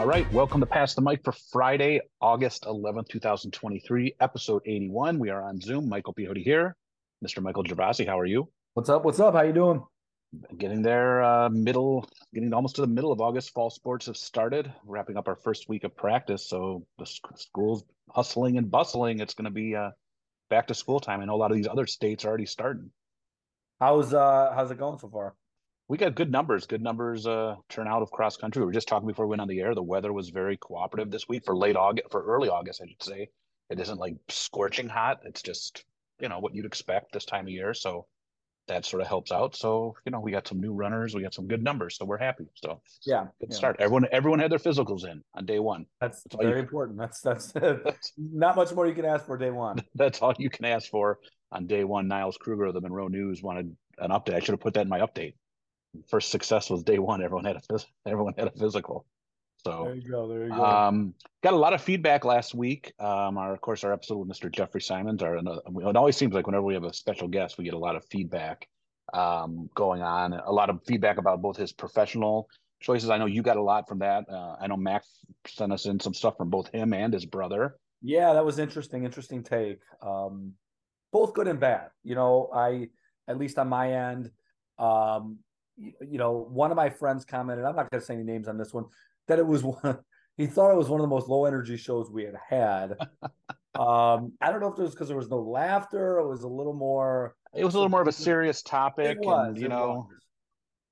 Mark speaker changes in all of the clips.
Speaker 1: All right, welcome to Pass the Mic for Friday, August 11th, 2023, episode 81. We are on Zoom. Michael Peyote here. Mr. Michael Gervasi, how are you?
Speaker 2: What's up? What's up? How you doing?
Speaker 1: Getting there, uh, middle, getting almost to the middle of August. Fall sports have started, wrapping up our first week of practice. So the school's hustling and bustling. It's going to be uh, back to school time. I know a lot of these other states are already starting.
Speaker 2: How's uh how's it going so far?
Speaker 1: We got good numbers, good numbers uh, turnout of cross country. We were just talking before we went on the air. The weather was very cooperative this week for late August, for early August, I should say. It isn't like scorching hot. It's just you know what you'd expect this time of year. So that sort of helps out. So you know we got some new runners, we got some good numbers, so we're happy. So
Speaker 2: yeah,
Speaker 1: good
Speaker 2: yeah.
Speaker 1: start. Everyone everyone had their physicals in on day one.
Speaker 2: That's, that's very important. That's that's not much more you can ask for day one.
Speaker 1: That's all you can ask for on day one. Niles Kruger of the Monroe News wanted an update. I should have put that in my update first success was day one. Everyone had a everyone had a physical. So
Speaker 2: there you go. There you go.
Speaker 1: Um, got a lot of feedback last week. Um, our of course our episode with Mr. Jeffrey Simons. Our it always seems like whenever we have a special guest, we get a lot of feedback um, going on. A lot of feedback about both his professional choices. I know you got a lot from that. Uh, I know Max sent us in some stuff from both him and his brother.
Speaker 2: Yeah, that was interesting. Interesting take. Um, both good and bad. You know, I at least on my end, um, you know, one of my friends commented, I'm not going to say any names on this one, that it was one, he thought it was one of the most low energy shows we had had. um, I don't know if it was because there was no laughter. It was a little more.
Speaker 1: It was a little more of a serious topic.
Speaker 2: Was,
Speaker 1: and, you know, was.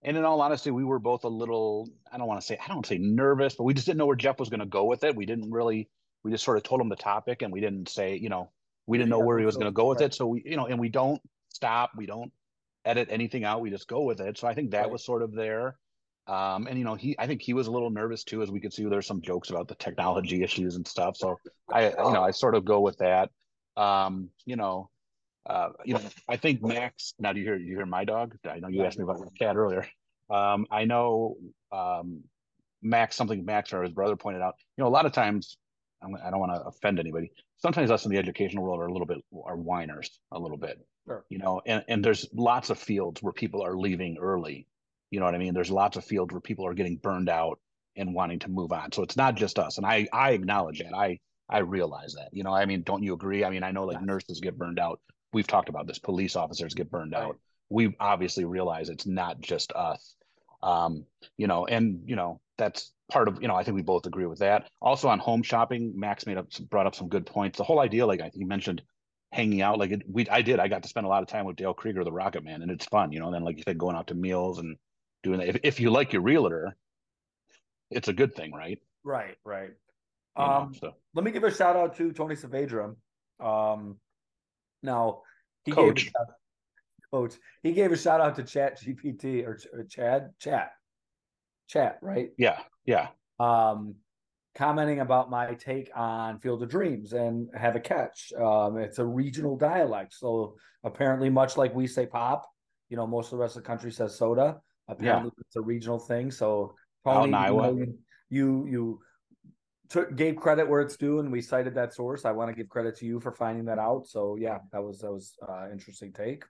Speaker 1: and in all honesty, we were both a little, I don't want to say, I don't say nervous, but we just didn't know where Jeff was going to go with it. We didn't really, we just sort of told him the topic and we didn't say, you know, we didn't know where he was going to go with it. So we, you know, and we don't stop. We don't edit anything out. We just go with it. So I think that right. was sort of there. Um, and you know, he I think he was a little nervous too, as we could see there's some jokes about the technology issues and stuff. So I you know I sort of go with that. Um, you know, uh, you know, I think Max. Now do you hear you hear my dog? I know you asked me about my cat earlier. Um, I know um, Max something Max or his brother pointed out. You know, a lot of times I don't want to offend anybody. Sometimes us in the educational world are a little bit are whiners a little bit.
Speaker 2: Sure.
Speaker 1: You know, and, and there's lots of fields where people are leaving early. You know what I mean? There's lots of fields where people are getting burned out and wanting to move on. So it's not just us. And I I acknowledge that. I I realize that. You know, I mean, don't you agree? I mean, I know like yes. nurses get burned out. We've talked about this. Police officers get burned right. out. We obviously realize it's not just us. Um, you know, and you know, that's part of, you know, I think we both agree with that. Also on home shopping, Max made up brought up some good points. The whole idea, like I think you mentioned hanging out. Like it, we, I did. I got to spend a lot of time with Dale Krieger, the Rocket Man, and it's fun, you know. And then, like you said, going out to meals and doing that. If, if you like your realtor, it's a good thing, right?
Speaker 2: Right, right. You um, know, so. let me give a shout out to Tony Saavedra. Um, now he coach. gave a, coach. He gave a shout out to Chat GPT or, or Chad Chat Chat, right?
Speaker 1: Yeah, yeah.
Speaker 2: Um, commenting about my take on Field of Dreams and Have a Catch. Um, it's a regional dialect. So apparently, much like we say pop, you know, most of the rest of the country says soda. Apparently, yeah. it's a regional thing. So,
Speaker 1: Tony, Iowa.
Speaker 2: you, you, took, gave credit where it's due, and we cited that source. I want to give credit to you for finding that out. So, yeah, that was that was uh, interesting take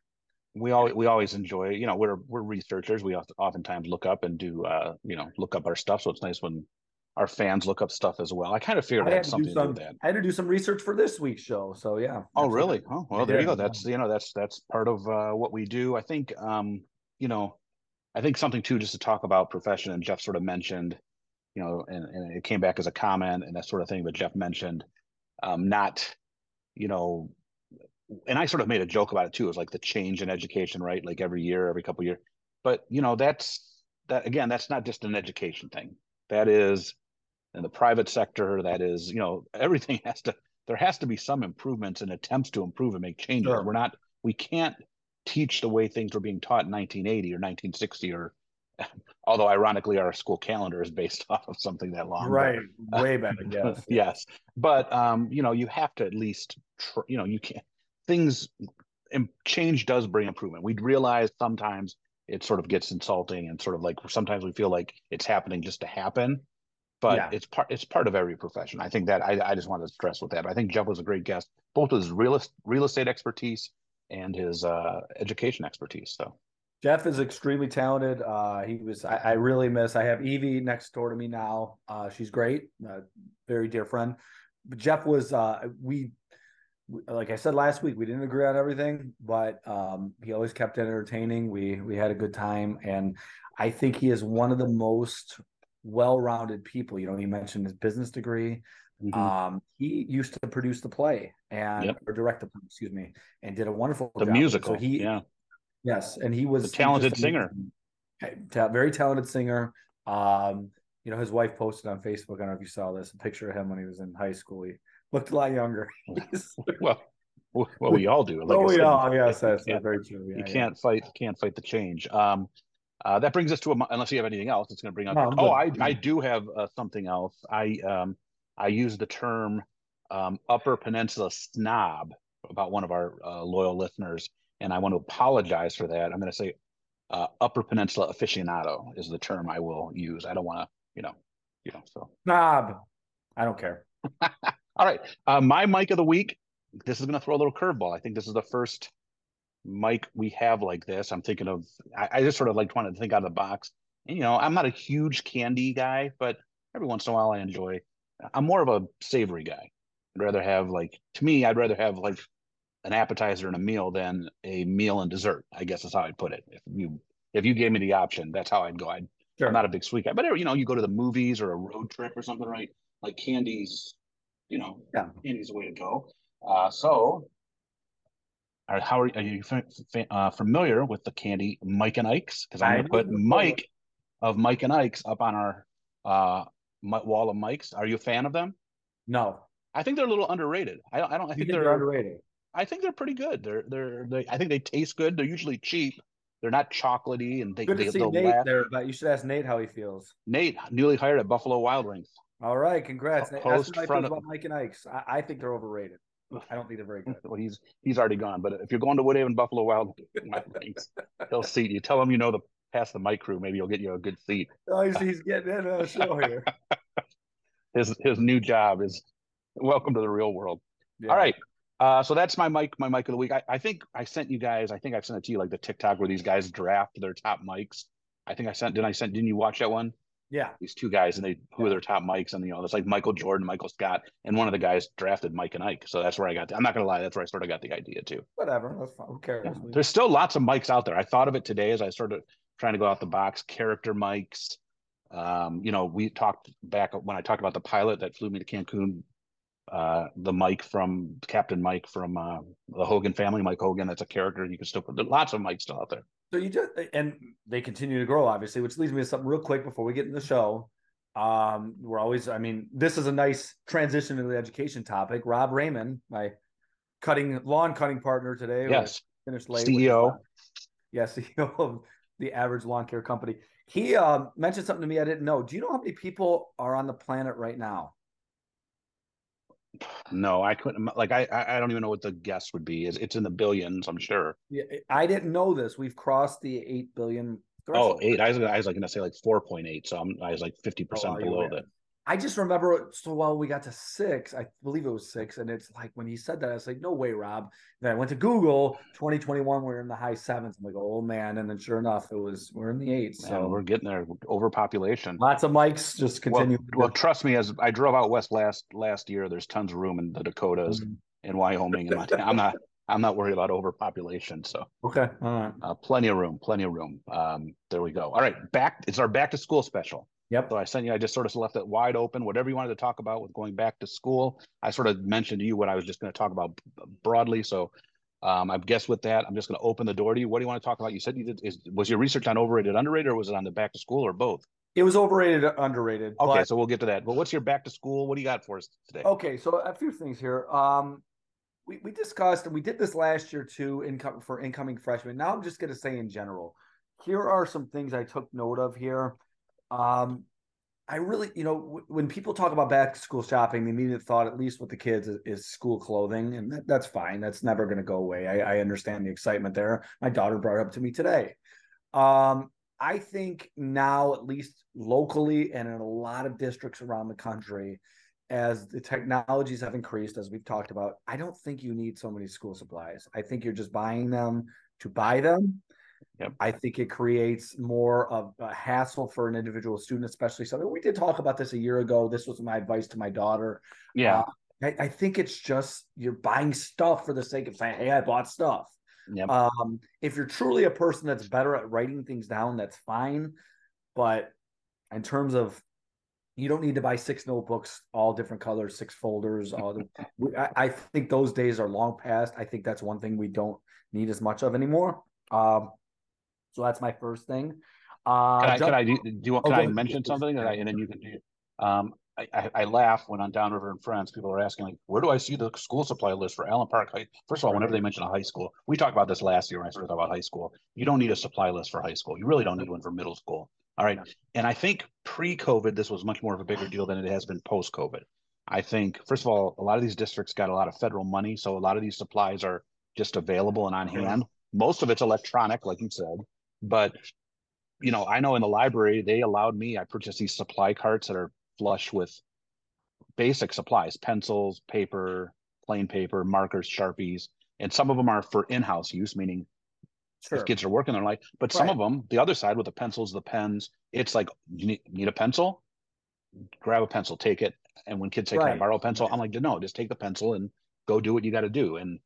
Speaker 1: we always we always enjoy you know we're we're researchers we oftentimes look up and do uh you know look up our stuff so it's nice when our fans look up stuff as well. I kind of figured I had something to,
Speaker 2: some,
Speaker 1: to do with that.
Speaker 2: I had to do some research for this week's show. So yeah.
Speaker 1: Oh really? Oh well, there you go. That's you know that's that's part of uh, what we do. I think um you know I think something too just to talk about profession and Jeff sort of mentioned you know and, and it came back as a comment and that sort of thing. But Jeff mentioned um not you know and I sort of made a joke about it too. It was like the change in education, right? Like every year, every couple years. But you know that's that again. That's not just an education thing. That is in the private sector that is you know everything has to there has to be some improvements and attempts to improve and make changes sure. we're not we can't teach the way things were being taught in 1980 or 1960 or although ironically our school calendar is based off of something that long
Speaker 2: right way back yes
Speaker 1: yes but um you know you have to at least tr- you know you can't things change does bring improvement we realize sometimes it sort of gets insulting and sort of like sometimes we feel like it's happening just to happen but yeah. it's part it's part of every profession. I think that I, I just wanted to stress with that. I think Jeff was a great guest, both with his real real estate expertise and his uh, education expertise. So
Speaker 2: Jeff is extremely talented. Uh, he was. I, I, really miss. I have Evie next door to me now. Uh, she's great. Uh, very dear friend. But Jeff was. Uh, we, like I said last week, we didn't agree on everything, but um, he always kept it entertaining. We we had a good time, and I think he is one of the most well-rounded people. You know, he mentioned his business degree. Mm-hmm. Um, he used to produce the play and yep. or direct the play, excuse me, and did a wonderful
Speaker 1: the
Speaker 2: job.
Speaker 1: musical. So he, yeah,
Speaker 2: yes, and he was
Speaker 1: a talented singer,
Speaker 2: very talented singer. Um, you know, his wife posted on Facebook. I don't know if you saw this, a picture of him when he was in high school. He looked a lot younger.
Speaker 1: well, well, we all do.
Speaker 2: Like oh, we all, yes, that's very true.
Speaker 1: Yeah, you can't fight, can't fight the change. Um, uh, that brings us to a, unless you have anything else, it's going to bring up. No, oh, I, I do have uh, something else. I um, I use the term um, Upper Peninsula snob about one of our uh, loyal listeners, and I want to apologize for that. I'm going to say uh, Upper Peninsula aficionado is the term I will use. I don't want to, you know, you know. So
Speaker 2: snob. I don't care.
Speaker 1: All right, uh, my mic of the week. This is going to throw a little curveball. I think this is the first mic we have like this. I'm thinking of. I, I just sort of like wanted to think out of the box. And, you know, I'm not a huge candy guy, but every once in a while I enjoy I'm more of a savory guy. I'd rather have like to me, I'd rather have like an appetizer and a meal than a meal and dessert. I guess that's how I'd put it. If you if you gave me the option, that's how I'd go. I'd sure. I'm not a big sweet guy, but you know, you go to the movies or a road trip or something, right? Like candies, you know, yeah. candy's the way to go. Uh, so, how are, are you uh, familiar with the candy Mike and Ike's? Because I'm going to put Mike of Mike and Ike's up on our uh, wall of mics. Are you a fan of them?
Speaker 2: No.
Speaker 1: I think they're a little underrated. I, I don't. I think, think, they're,
Speaker 2: they're underrated.
Speaker 1: I think they're pretty good. They're they're they, I think they taste good. They're usually cheap. They're not chocolatey and they.
Speaker 2: Good
Speaker 1: they,
Speaker 2: to see Nate last. there, but you should ask Nate how he feels.
Speaker 1: Nate, newly hired at Buffalo Wild Wings.
Speaker 2: All right, congrats. Nate, ask him about Mike and Ike's. I, I, think they're overrated. I don't think they're very good.
Speaker 1: well, he's he's already gone. But if you're going to Woodhaven Buffalo Wild Wings, they'll seat you. Tell them you know the past the mic crew. Maybe he'll get you a good seat.
Speaker 2: Oh, he's, he's getting in a show here.
Speaker 1: his his new job is welcome to the real world. Yeah. All right. Uh, so that's my mic, my mic of the week. I, I think I sent you guys, I think I've sent it to you like the TikTok where these guys draft their top mics. I think I sent, didn't I send, didn't you watch that one?
Speaker 2: Yeah.
Speaker 1: These two guys and they, who are their top mics and, you know, it's like Michael Jordan, Michael Scott, and one of the guys drafted Mike and Ike. So that's where I got, the, I'm not to lie. That's where I sort of got the idea too.
Speaker 2: Whatever. That's fine. Who cares? Yeah.
Speaker 1: There's still lots of mics out there. I thought of it today as I started trying to go out the box, character mics, um, you know, we talked back when I talked about the pilot that flew me to Cancun. Uh, the Mike from Captain Mike from uh, the Hogan family, Mike Hogan. That's a character you can still put. lots of mics still out there.
Speaker 2: So you just and they continue to grow, obviously, which leads me to something real quick before we get in the show. Um, we're always, I mean, this is a nice transition to the education topic. Rob Raymond, my cutting lawn cutting partner today.
Speaker 1: Yes, finished late. CEO.
Speaker 2: Yes, CEO of the Average Lawn Care Company. He uh, mentioned something to me I didn't know. Do you know how many people are on the planet right now?
Speaker 1: No, I couldn't. Like, I I don't even know what the guess would be. It's, it's in the billions, I'm sure.
Speaker 2: Yeah, I didn't know this. We've crossed the eight billion.
Speaker 1: Oh, threshold. Oh, eight. I was I was like going to say like four point eight. So I'm I was like fifty oh, percent oh, below that.
Speaker 2: I just remember so well we got to six, I believe it was six, and it's like when he said that, I was like, no way, Rob. Then I went to Google 2021, we are in the high sevens. I'm like, oh man, and then sure enough, it was we're in the eights. So
Speaker 1: we're getting there. Overpopulation.
Speaker 2: Lots of mics. Just continue.
Speaker 1: Well, well, trust me, as I drove out west last last year, there's tons of room in the Dakotas mm-hmm. and Wyoming and Montana. I'm not I'm not worried about overpopulation. So
Speaker 2: okay, all right,
Speaker 1: uh, plenty of room, plenty of room. Um, there we go. All right, back. It's our back to school special.
Speaker 2: Yep.
Speaker 1: So I sent you, I just sort of left it wide open. Whatever you wanted to talk about with going back to school, I sort of mentioned to you what I was just going to talk about broadly. So um, I guess with that, I'm just going to open the door to you. What do you want to talk about? You said you did, is, was your research on overrated, underrated, or was it on the back to school or both?
Speaker 2: It was overrated, underrated.
Speaker 1: Okay, but... so we'll get to that. But what's your back to school? What do you got for us today?
Speaker 2: Okay, so a few things here. Um, we, we discussed, and we did this last year too, income for incoming freshmen. Now I'm just going to say in general, here are some things I took note of here. Um, I really, you know, w- when people talk about back to school shopping, the immediate thought, at least with the kids, is, is school clothing, and that, that's fine. That's never going to go away. I, I, understand the excitement there. My daughter brought up to me today. Um, I think now, at least locally and in a lot of districts around the country, as the technologies have increased, as we've talked about, I don't think you need so many school supplies. I think you're just buying them to buy them.
Speaker 1: Yep.
Speaker 2: I think it creates more of a hassle for an individual student, especially something we did talk about this a year ago. This was my advice to my daughter.
Speaker 1: Yeah.
Speaker 2: Uh, I, I, think it's just you're buying stuff for the sake of saying, Hey, I bought stuff.
Speaker 1: Yep.
Speaker 2: Um, if you're truly a person that's better at writing things down, that's fine. But in terms of you don't need to buy six notebooks, all different colors, six folders. All the, I, I, think those days are long past. I think that's one thing we don't need as much of anymore. Um, so that's my first thing.
Speaker 1: Uh, can I, can I do, do you want, oh, can I mention something? And, I, and then you can do, um, I, I, laugh when on Downriver and Friends, people are asking like, where do I see the school supply list for Allen Park High? First of all, whenever they mention a high school, we talked about this last year when I started talking about high school. You don't need a supply list for high school. You really don't need one for middle school. All right. And I think pre-COVID, this was much more of a bigger deal than it has been post-COVID. I think, first of all, a lot of these districts got a lot of federal money. So a lot of these supplies are just available and on hand. Most of it's electronic, like you said. But, you know, I know in the library, they allowed me, I purchased these supply carts that are flush with basic supplies, pencils, paper, plain paper, markers, Sharpies. And some of them are for in-house use, meaning Sure. If kids are working, they're like, but some of them, the other side with the pencils, the pens, it's like, you need, need a pencil? Grab a pencil, take it. And when kids say, right. Can I borrow a pencil? Right. I'm like, no, just take the pencil and go do what you got to do. And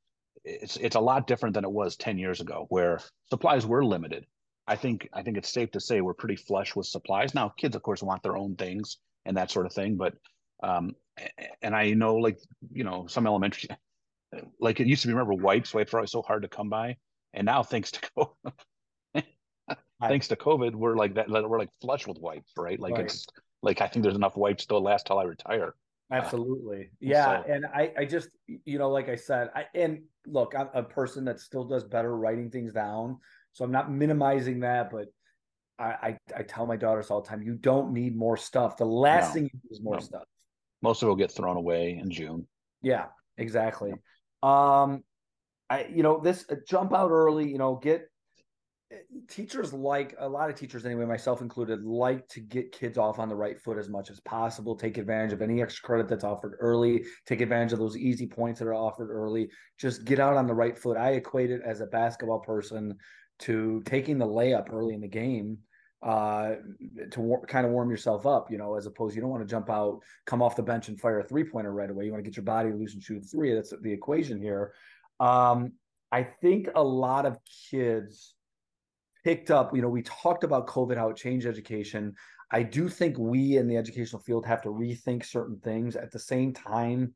Speaker 1: it's it's a lot different than it was 10 years ago where supplies were limited. I think I think it's safe to say we're pretty flush with supplies. Now kids of course want their own things and that sort of thing, but um and I know like you know some elementary like it used to be remember wipes wipes were always so hard to come by and now thanks to COVID, thanks to COVID, we're like that. We're like flush with wipes, right? Like right. it's like I think there's enough wipes to last till I retire.
Speaker 2: Absolutely, yeah. So. And I, I just, you know, like I said, I and look, I'm a person that still does better writing things down, so I'm not minimizing that, but. I, I, I tell my daughters all the time, you don't need more stuff. The last no, thing you need is more no. stuff.
Speaker 1: Most of it will get thrown away in June.
Speaker 2: Yeah, exactly. Um, I, you know, this uh, jump out early, you know, get eh, teachers like a lot of teachers anyway, myself included, like to get kids off on the right foot as much as possible, take advantage of any extra credit that's offered early, take advantage of those easy points that are offered early, just get out on the right foot. I equate it as a basketball person to taking the layup early in the game uh, to war- kind of warm yourself up, you know, as opposed you don't want to jump out, come off the bench and fire a three pointer right away. You want to get your body loose and shoot three. That's the equation here. Um, I think a lot of kids picked up, you know, we talked about COVID, how it changed education. I do think we in the educational field have to rethink certain things at the same time.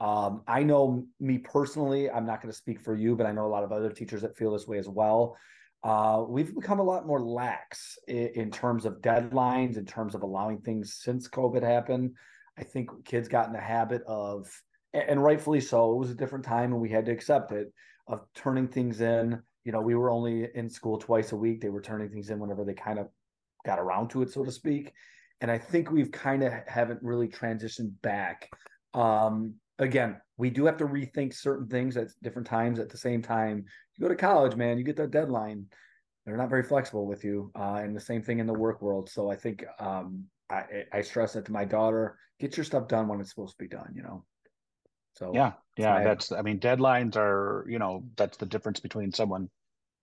Speaker 2: Um, I know me personally, I'm not going to speak for you, but I know a lot of other teachers that feel this way as well. Uh, we've become a lot more lax in, in, terms of deadlines, in terms of allowing things since COVID happened. I think kids got in the habit of and rightfully so. It was a different time, and we had to accept it. Of turning things in, you know, we were only in school twice a week. They were turning things in whenever they kind of got around to it, so to speak. And I think we've kind of haven't really transitioned back. Um, again, we do have to rethink certain things at different times. At the same time, you go to college, man, you get that deadline. They're not very flexible with you, uh, and the same thing in the work world. So I think um, I, I stress that to my daughter: get your stuff done when it's supposed to be done. You know.
Speaker 1: So yeah, yeah, that's I mean deadlines are you know that's the difference between someone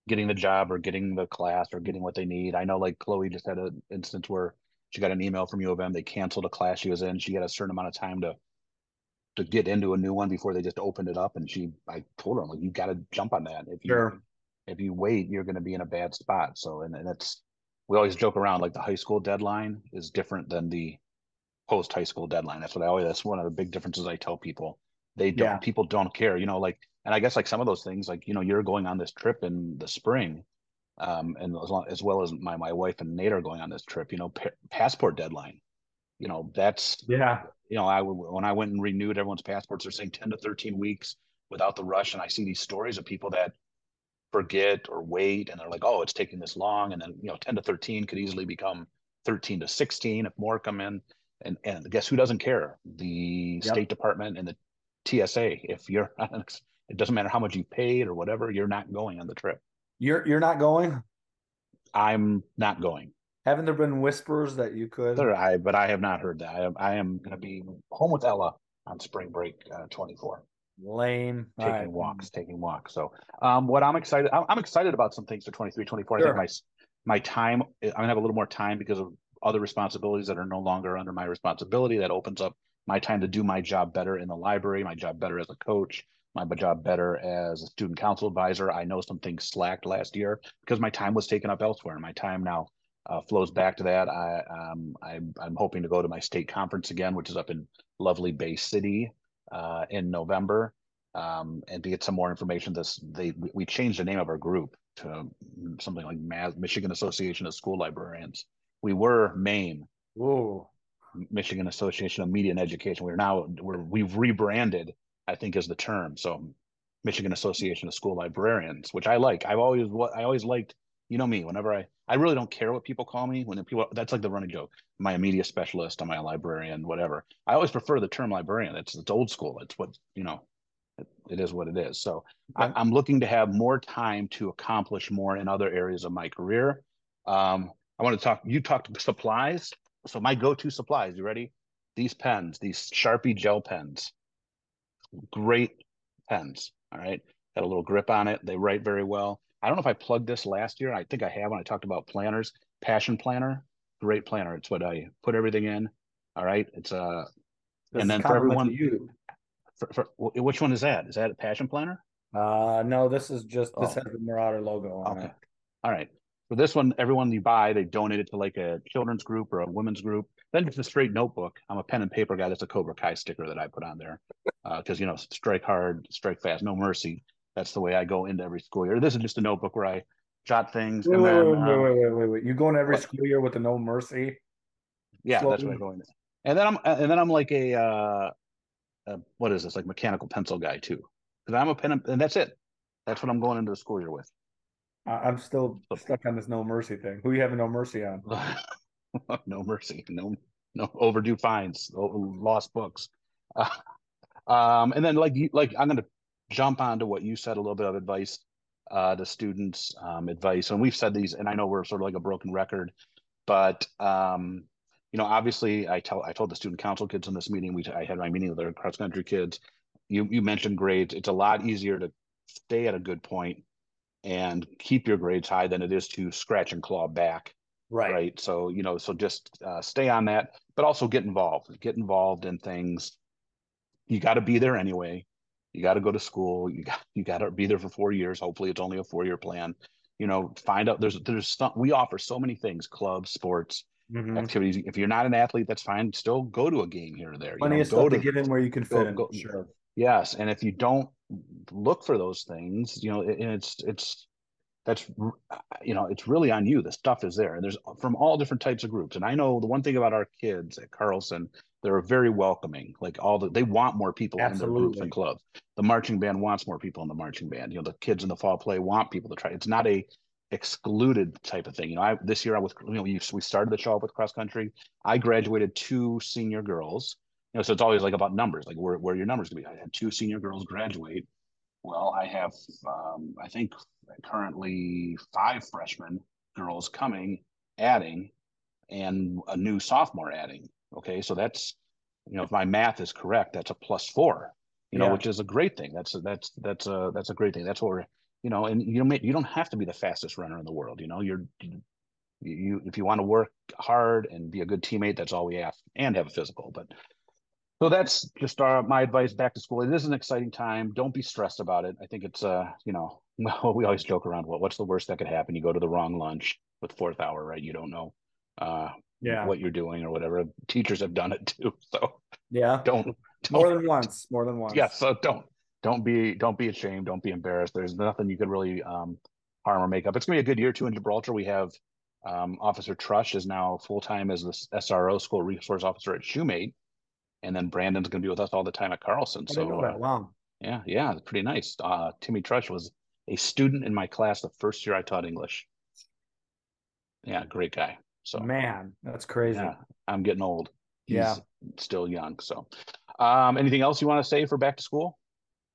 Speaker 1: getting the job or getting the class or getting what they need. I know like Chloe just had an instance where she got an email from U of M. They canceled a class she was in. She had a certain amount of time to to get into a new one before they just opened it up. And she, I told her, I'm like, you got to jump on that. If you sure. if you wait, you're going to be in a bad spot. So and, and it's we always joke around like the high school deadline is different than the post high school deadline. That's what I always. That's one of the big differences I tell people they don't yeah. people don't care you know like and i guess like some of those things like you know you're going on this trip in the spring um and as, long, as well as my my wife and nate are going on this trip you know pa- passport deadline you know that's
Speaker 2: yeah
Speaker 1: you know i when i went and renewed everyone's passports they're saying 10 to 13 weeks without the rush and i see these stories of people that forget or wait and they're like oh it's taking this long and then you know 10 to 13 could easily become 13 to 16 if more come in and and guess who doesn't care the yep. state department and the TSA. If you're, it doesn't matter how much you paid or whatever, you're not going on the trip.
Speaker 2: You're you're not going.
Speaker 1: I'm not going.
Speaker 2: Haven't there been whispers that you could?
Speaker 1: There, I but I have not heard that. I am, I am going to be home with Ella on spring break uh, 24.
Speaker 2: Lame.
Speaker 1: taking right. walks, taking walks. So, um, what I'm excited, I'm, I'm, excited about some things for 23, 24. Sure. I think my my time, I'm gonna have a little more time because of other responsibilities that are no longer under my responsibility. That opens up my time to do my job better in the library, my job better as a coach, my job better as a student council advisor. I know some things slacked last year because my time was taken up elsewhere. And my time now uh, flows back to that. I, um, I, I'm hoping to go to my state conference again, which is up in lovely Bay City uh, in November, um, and to get some more information. This they we changed the name of our group to something like Michigan Association of School Librarians. We were MAME.
Speaker 2: Whoa.
Speaker 1: Michigan Association of Media and Education. We're now we're we've rebranded. I think is the term. So Michigan Association of School Librarians, which I like. I've always what I always liked. You know me. Whenever I I really don't care what people call me. When people that's like the running joke. Am I a media specialist? Am I a librarian? Whatever. I always prefer the term librarian. It's it's old school. It's what you know it, it is what it is. So okay. I, am looking to have more time to accomplish more in other areas of my career. Um, I want to talk. You talked supplies. So my go-to supplies. You ready? These pens, these Sharpie gel pens, great pens. All right, got a little grip on it. They write very well. I don't know if I plugged this last year. I think I have when I talked about planners. Passion Planner, great planner. It's what I put everything in. All right, it's a. Uh, and then for everyone, you. For, for, which one is that? Is that a passion planner?
Speaker 2: Uh no, this is just this oh. has the Marauder logo on okay. it.
Speaker 1: All right. For this one, everyone you buy, they donate it to like a children's group or a women's group. Then it's a straight notebook. I'm a pen and paper guy. That's a Cobra Kai sticker that I put on there because uh, you know strike hard, strike fast, no mercy. That's the way I go into every school year. This is just a notebook where I jot things.
Speaker 2: Wait, and then, wait, um, wait, wait, wait, wait, wait. You go in every school year with the no mercy.
Speaker 1: Yeah, that's what I go in. And then I'm and then I'm like a uh, uh, what is this like mechanical pencil guy too because i'm a pen and that's it that's what i'm going into the school year with
Speaker 2: i'm still stuck on this no mercy thing who you having no mercy on
Speaker 1: no mercy no no overdue fines lost books uh, um and then like like i'm gonna jump onto what you said a little bit of advice uh to students um advice and we've said these and i know we're sort of like a broken record but um you know, obviously, I tell I told the student council kids in this meeting. We I had my meeting with their cross country kids. You you mentioned grades. It's a lot easier to stay at a good point and keep your grades high than it is to scratch and claw back.
Speaker 2: Right.
Speaker 1: Right. So you know, so just uh, stay on that, but also get involved. Get involved in things. You got to be there anyway. You got to go to school. You got you got to be there for four years. Hopefully, it's only a four year plan. You know, find out. There's there's some, we offer so many things: clubs, sports mm-hmm. activities. If you're not an athlete, that's fine. Still go to a game here or there.
Speaker 2: Plenty
Speaker 1: you know,
Speaker 2: of stuff to, to get in where you can fit go, in. Go, sure.
Speaker 1: Yes, and if you don't look for those things, you know, it, it's it's that's you know it's really on you. The stuff is there, and there's from all different types of groups. And I know the one thing about our kids at Carlson, they're very welcoming. Like all the they want more people Absolutely. in their groups and clubs. The marching band wants more people in the marching band. You know, the kids in the fall play want people to try. It's not a excluded type of thing. You know, I this year I was you know we, we started the show up with cross country. I graduated two senior girls. You know, so it's always like about numbers, like where where your numbers gonna be. I had two senior girls graduate. Well, I have um, I think currently five freshmen girls coming, adding, and a new sophomore adding. Okay, so that's you know if my math is correct, that's a plus four. You know, yeah. which is a great thing. That's a, that's that's a that's a great thing. That's what we're you know, and you know, you don't have to be the fastest runner in the world. You know, you're you if you want to work hard and be a good teammate, that's all we ask, and have a physical. But so that's just our my advice back to school. It is an exciting time. Don't be stressed about it. I think it's uh, you know, well, we always joke around. What what's the worst that could happen? You go to the wrong lunch with fourth hour, right? You don't know uh yeah what you're doing or whatever. Teachers have done it too. So
Speaker 2: yeah,
Speaker 1: don't, don't
Speaker 2: more than once. More than once.
Speaker 1: Yeah. So don't don't be don't be ashamed. Don't be embarrassed. There's nothing you could really um, harm or make up. It's gonna be a good year too in Gibraltar. We have um, Officer Trush is now full time as the SRO School Resource Officer at Shumate, and then Brandon's gonna be with us all the time at Carlson.
Speaker 2: So. Wow.
Speaker 1: Yeah, yeah, it's pretty nice. Uh, Timmy Trush was a student in my class the first year I taught English. Yeah, great guy. So
Speaker 2: man, that's crazy.
Speaker 1: Yeah, I'm getting old.
Speaker 2: He's yeah,
Speaker 1: still young. So, um, anything else you want to say for back to school?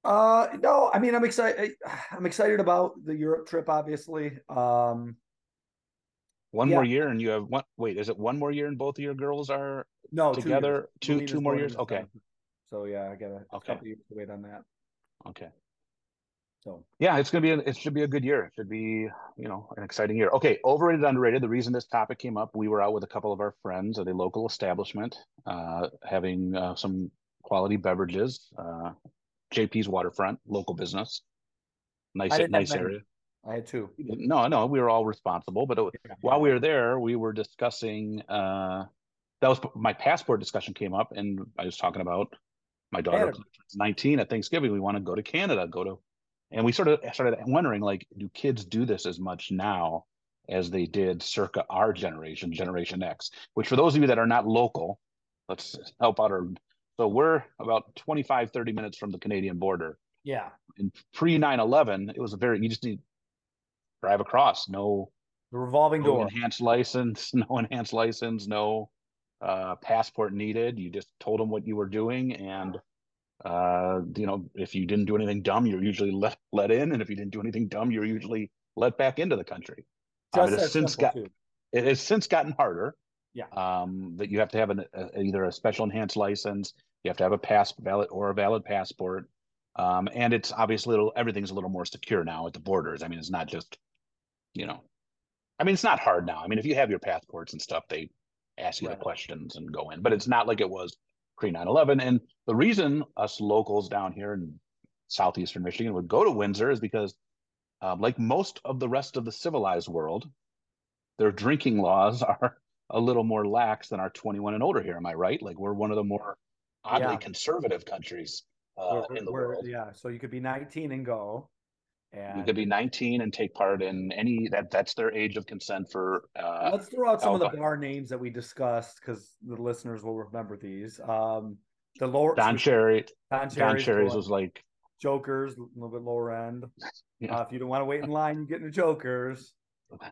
Speaker 2: Uh, no, I mean, I'm excited. I'm excited about the Europe trip, obviously. Um,
Speaker 1: one yeah. more year, and you have one. Wait, is it one more year, and both of your girls are
Speaker 2: no
Speaker 1: together? Two, two, two more years. Okay.
Speaker 2: So yeah, I got a okay. couple years to wait on that.
Speaker 1: Okay.
Speaker 2: So
Speaker 1: yeah, it's gonna be a, it should be a good year. It should be you know an exciting year. Okay, overrated, underrated. The reason this topic came up, we were out with a couple of our friends at a local establishment, uh, having uh, some quality beverages. Uh, JP's Waterfront, local business, nice nice area.
Speaker 2: I had two.
Speaker 1: No, no, we were all responsible. But it, yeah. while we were there, we were discussing. Uh, that was my passport discussion came up, and I was talking about my daughter 19 at Thanksgiving. We want to go to Canada, go to and we sort of started wondering like do kids do this as much now as they did circa our generation generation x which for those of you that are not local let's help out our so we're about 25 30 minutes from the canadian border.
Speaker 2: Yeah.
Speaker 1: And pre 9-11 it was a very you just need drive across no
Speaker 2: the revolving
Speaker 1: no
Speaker 2: door.
Speaker 1: enhanced license no enhanced license no uh, passport needed. You just told them what you were doing and uh, you know, if you didn't do anything dumb, you're usually let let in, and if you didn't do anything dumb, you're usually let back into the country. Um, it has since got too. it has since gotten harder.
Speaker 2: Yeah.
Speaker 1: Um, that you have to have an a, either a special enhanced license, you have to have a pass valid or a valid passport, um, and it's obviously little, everything's a little more secure now at the borders. I mean, it's not just, you know, I mean, it's not hard now. I mean, if you have your passports and stuff, they ask you right. the questions and go in, but it's not like it was pre 9 11. And the reason us locals down here in southeastern Michigan would go to Windsor is because, um, like most of the rest of the civilized world, their drinking laws are a little more lax than our 21 and older here. Am I right? Like we're one of the more oddly yeah. conservative countries uh, we're, in the world.
Speaker 2: Yeah. So you could be 19 and go. And
Speaker 1: you could be 19 and take part in any that that's their age of consent for. Uh,
Speaker 2: Let's throw out some alcohol. of the bar names that we discussed because the listeners will remember these. Um, the lower
Speaker 1: Don Cherry, Don, Don Cherry's was like
Speaker 2: Jokers, a little bit lower end. Yeah. Uh, if you don't want to wait in line, you get into Jokers.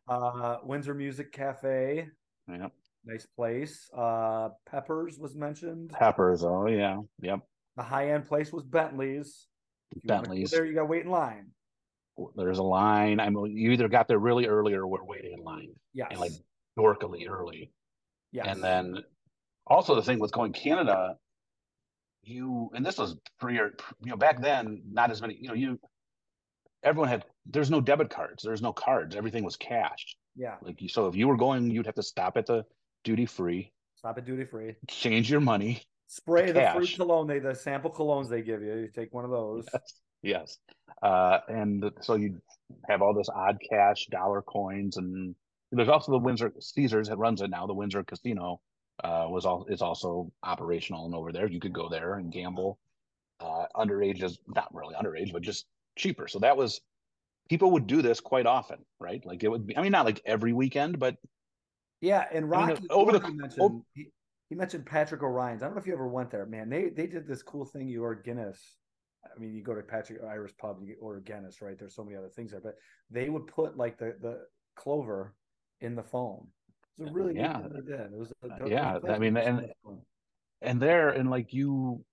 Speaker 2: Uh, Windsor Music Cafe.
Speaker 1: Yep.
Speaker 2: Nice place. Uh, Peppers was mentioned.
Speaker 1: Peppers. Oh yeah. Yep.
Speaker 2: The high end place was Bentley's.
Speaker 1: Bentley's.
Speaker 2: There you got to wait in line
Speaker 1: there's a line. I mean, you either got there really early or we're waiting in line.
Speaker 2: Yeah.
Speaker 1: And like dorkily early.
Speaker 2: Yeah.
Speaker 1: And then also the thing with going Canada, you and this was pre you know, back then, not as many, you know, you everyone had there's no debit cards, there's no cards, everything was cash.
Speaker 2: Yeah.
Speaker 1: Like you so if you were going, you'd have to stop at the duty free.
Speaker 2: Stop at duty free.
Speaker 1: Change your money.
Speaker 2: Spray the free cologne they the sample colognes they give you. You take one of those.
Speaker 1: Yes. Yes. Uh, and so you have all this odd cash dollar coins and there's also the Windsor Caesars that runs it now. The Windsor Casino uh, was all is also operational and over there. You could go there and gamble. Uh, underage is not really underage, but just cheaper. So that was people would do this quite often, right? Like it would be. I mean, not like every weekend, but
Speaker 2: yeah. And Rocky I mean, over the mentioned, oh, he, he, mentioned Patrick O'Ryan's. I don't know if you ever went there, man. They they did this cool thing. You are Guinness I mean, you go to Patrick Irish Pub, you order Guinness, right? There's so many other things there, but they would put like the the clover in the foam. It's a uh, really
Speaker 1: yeah.
Speaker 2: they did. It was
Speaker 1: a, uh, yeah. I mean, and and there and like you,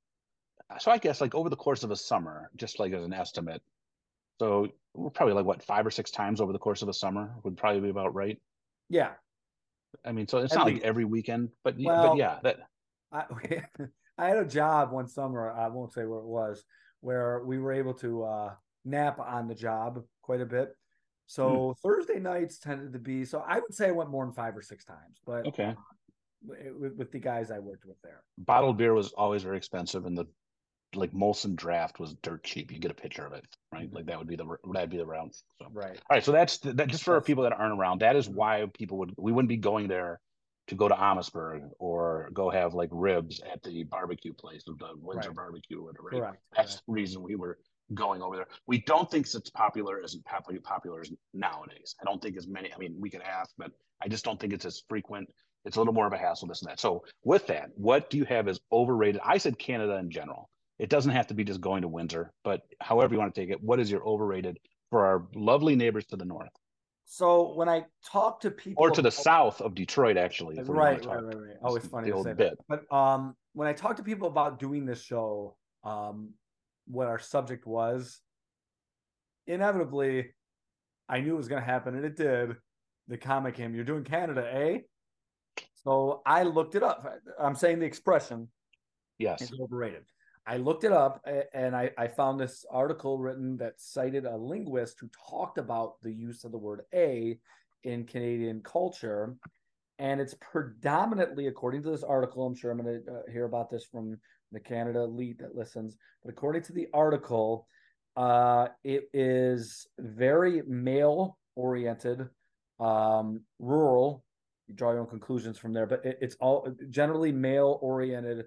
Speaker 1: so I guess like over the course of a summer, just like as an estimate, so we're probably like what five or six times over the course of a summer would probably be about right.
Speaker 2: Yeah.
Speaker 1: I mean, so it's At not least. like every weekend, but well, but yeah, that.
Speaker 2: I, I had a job one summer. I won't say where it was, where we were able to uh, nap on the job quite a bit. So mm. Thursday nights tended to be so I would say I went more than five or six times, but
Speaker 1: okay. Uh,
Speaker 2: with, with, the guys I worked with there,
Speaker 1: bottled beer was always very expensive, and the like Molson Draft was dirt cheap. You get a picture of it, right? Like that would be the that'd be the round. So.
Speaker 2: Right. All
Speaker 1: right. So that's that. Just for people that aren't around, that is why people would we wouldn't be going there to go to Amherstburg or go have like ribs at the barbecue place, of the Windsor right. barbecue or whatever. Correct. That's the reason we were going over there. We don't think it's popular as popular popular as nowadays. I don't think as many. I mean, we could ask, but I just don't think it's as frequent. It's a little more of a hassle, this and that. So, with that, what do you have as overrated? I said Canada in general. It doesn't have to be just going to Windsor, but however you want to take it, what is your overrated for our lovely neighbors to the north?
Speaker 2: So when I talk to people,
Speaker 1: or to the south of Detroit, actually,
Speaker 2: right, right, right, right. Always funny to say bit. That. But um, when I talk to people about doing this show, um, what our subject was, inevitably, I knew it was going to happen, and it did. The comic came. You're doing Canada, eh? So I looked it up. I'm saying the expression.
Speaker 1: Yes.
Speaker 2: Is overrated. I looked it up and I, I found this article written that cited a linguist who talked about the use of the word a in Canadian culture. And it's predominantly, according to this article, I'm sure I'm going to uh, hear about this from the Canada elite that listens, but according to the article, uh, it is very male oriented, um, rural. You draw your own conclusions from there, but it, it's all generally male oriented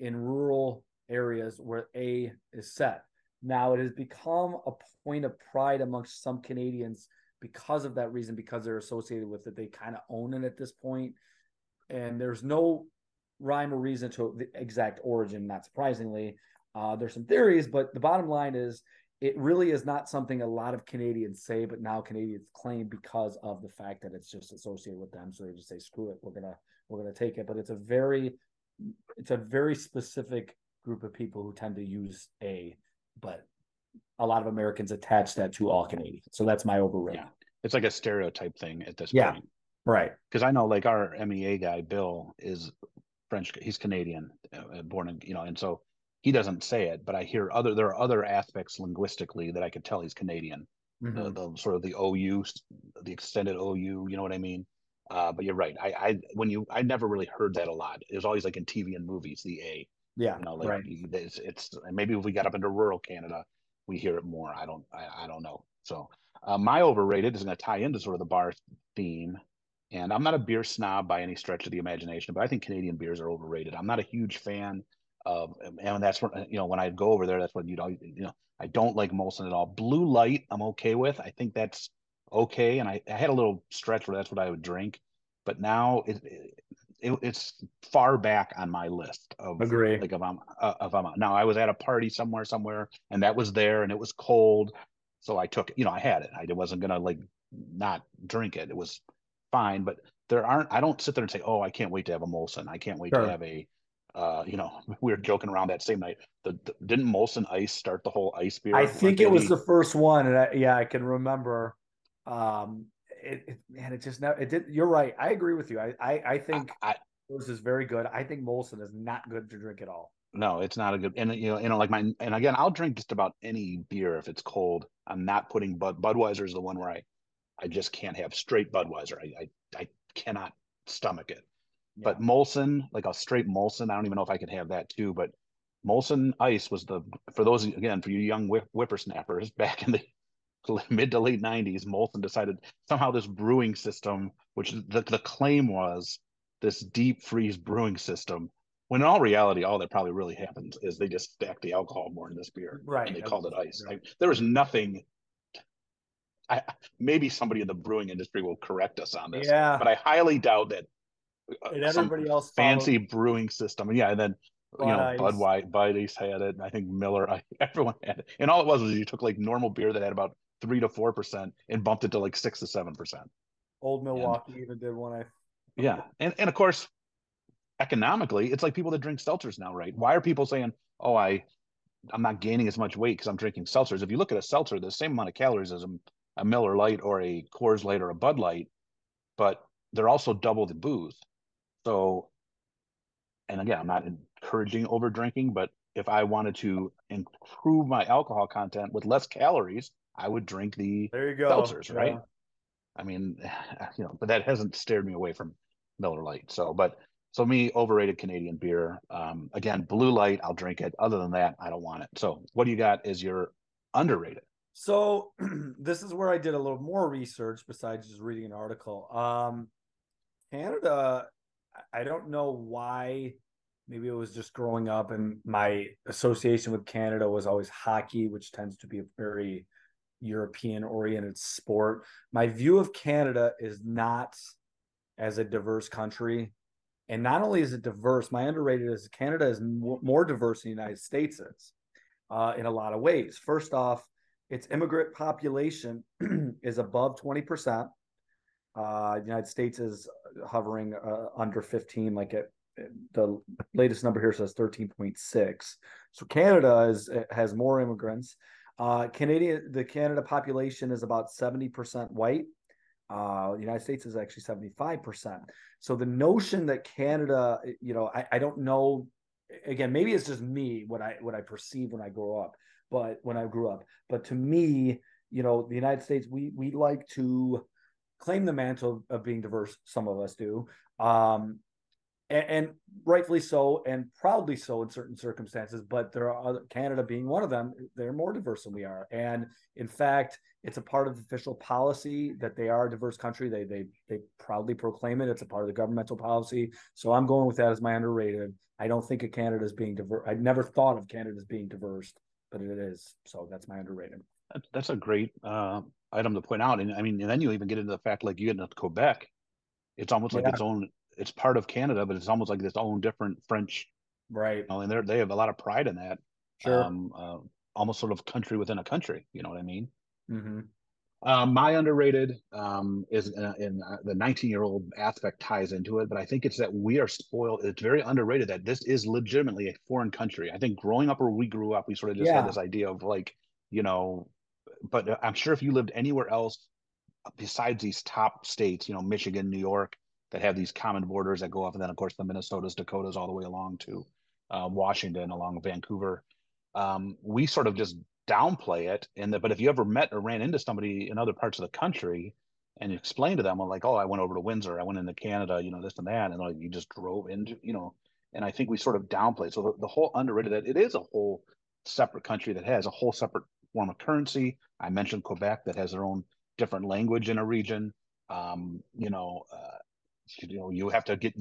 Speaker 2: in rural areas where A is set. Now it has become a point of pride amongst some Canadians because of that reason, because they're associated with it. They kind of own it at this point. And there's no rhyme or reason to the exact origin, not surprisingly. Uh, there's some theories, but the bottom line is it really is not something a lot of Canadians say, but now Canadians claim because of the fact that it's just associated with them. So they just say, screw it, we're gonna we're gonna take it. But it's a very it's a very specific group of people who tend to use a, but a lot of Americans attach that to all Canadians. So that's my overrated. Yeah.
Speaker 1: It's like a stereotype thing at this
Speaker 2: yeah.
Speaker 1: point.
Speaker 2: Right.
Speaker 1: Because I know like our MEA guy, Bill, is French. He's Canadian, uh, born in, you know, and so he doesn't say it, but I hear other, there are other aspects linguistically that I could tell he's Canadian. Mm-hmm. The, the, sort of the OU, the extended OU, you know what I mean? Uh, but you're right. I, I, when you, I never really heard that a lot. It was always like in TV and movies, the A.
Speaker 2: Yeah,
Speaker 1: you know, like
Speaker 2: right.
Speaker 1: it's, it's maybe if we got up into rural Canada, we hear it more. I don't, I, I don't know. So uh, my overrated is going to tie into sort of the bar theme. And I'm not a beer snob by any stretch of the imagination, but I think Canadian beers are overrated. I'm not a huge fan of, and that's when you know when I go over there, that's when you know, you know, I don't like Molson at all. Blue Light, I'm okay with. I think that's okay, and I, I had a little stretch where that's what I would drink, but now it, it, it's far back on my list of
Speaker 2: agree.
Speaker 1: Like if I'm uh, if I'm now I was at a party somewhere somewhere and that was there and it was cold, so I took you know I had it. I wasn't gonna like not drink it. It was fine, but there aren't. I don't sit there and say, oh, I can't wait to have a Molson. I can't wait sure. to have a. Uh, you know, we were joking around that same night. The, the, didn't Molson Ice start the whole ice beer?
Speaker 2: I think it was the first one, and I, yeah, I can remember. Um, it, it man, it just now it did. You're right. I agree with you. I I, I think I, yours is very good. I think Molson is not good to drink at all.
Speaker 1: No, it's not a good. And you know, you know, like my and again, I'll drink just about any beer if it's cold. I'm not putting Bud Budweiser is the one where I, I just can't have straight Budweiser. I I, I cannot stomach it. Yeah. But Molson, like a straight Molson, I don't even know if I could have that too. But Molson Ice was the for those again for you young whip, whippersnappers back in the mid to late 90s, Molson decided somehow this brewing system, which the, the claim was this deep freeze brewing system, when in all reality, all that probably really happens is they just stacked the alcohol more in this beer.
Speaker 2: Right.
Speaker 1: And they called it ice. Right. I, there was nothing. I, maybe somebody in the brewing industry will correct us on this.
Speaker 2: Yeah.
Speaker 1: But I highly doubt that.
Speaker 2: Uh, and everybody else
Speaker 1: fancy brewing system. Yeah, and then you know, Bud White, Bud Ice had it, and I think Miller, I, everyone had it. And all it was was you took like normal beer that had about three to four percent and bumped it to like six to seven percent.
Speaker 2: Old Milwaukee and, even did one. I
Speaker 1: yeah, and and of course, economically, it's like people that drink seltzers now, right? Why are people saying, "Oh, I, I'm not gaining as much weight because I'm drinking seltzers"? If you look at a seltzer, the same amount of calories as a, a Miller Lite or a Coors Light or a Bud Light, but they're also double the booze. So, and again, I'm not encouraging over drinking, but if I wanted to improve my alcohol content with less calories, I would drink the
Speaker 2: there you go.
Speaker 1: seltzers, yeah. right? I mean, you know, but that hasn't steered me away from Miller Lite. So, but so me, overrated Canadian beer. Um, again, Blue Light, I'll drink it. Other than that, I don't want it. So, what do you got? Is your underrated?
Speaker 2: So, this is where I did a little more research besides just reading an article. Um, Canada, I don't know why. Maybe it was just growing up, and my association with Canada was always hockey, which tends to be a very European oriented sport. My view of Canada is not as a diverse country. And not only is it diverse, my underrated is Canada is more diverse than the United States is uh, in a lot of ways. First off, its immigrant population is above 20%. Uh, the United States is hovering uh, under 15, like it, the latest number here says 13.6. So Canada is has more immigrants. Uh, Canadian, the Canada population is about 70% white. Uh, the United States is actually 75%. So the notion that Canada, you know, I, I don't know again, maybe it's just me what I what I perceive when I grow up, but when I grew up. But to me, you know, the United States, we we like to claim the mantle of being diverse. Some of us do, um, and, and, rightfully so, and proudly so in certain circumstances. But there are other, Canada being one of them. They're more diverse than we are, and in fact, it's a part of official policy that they are a diverse country. They they they proudly proclaim it. It's a part of the governmental policy. So I'm going with that as my underrated. I don't think of Canada as being diverse. I never thought of Canada as being diverse, but it is. So that's my underrated.
Speaker 1: That's a great uh, item to point out. And I mean, and then you even get into the fact like you get into Quebec, it's almost like yeah. its own. It's part of Canada, but it's almost like its own different French.
Speaker 2: Right. You
Speaker 1: know, and they they have a lot of pride in that.
Speaker 2: Sure. Um,
Speaker 1: uh, almost sort of country within a country. You know what I mean?
Speaker 2: Mm-hmm.
Speaker 1: Um, my underrated um, is uh, in uh, the 19 year old aspect ties into it, but I think it's that we are spoiled. It's very underrated that this is legitimately a foreign country. I think growing up where we grew up, we sort of just yeah. had this idea of like, you know, but uh, I'm sure if you lived anywhere else besides these top states, you know, Michigan, New York, that have these common borders that go off, and then of course the Minnesotas, Dakotas, all the way along to uh, Washington, along Vancouver. Um, we sort of just downplay it. And but if you ever met or ran into somebody in other parts of the country and you explain to them, well, like, oh, I went over to Windsor, I went into Canada, you know, this and that, and like you just drove into, you know, and I think we sort of downplay. So the, the whole underrated that it is a whole separate country that has a whole separate form of currency. I mentioned Quebec that has their own different language in a region. Um, you know, uh, you know, you have to get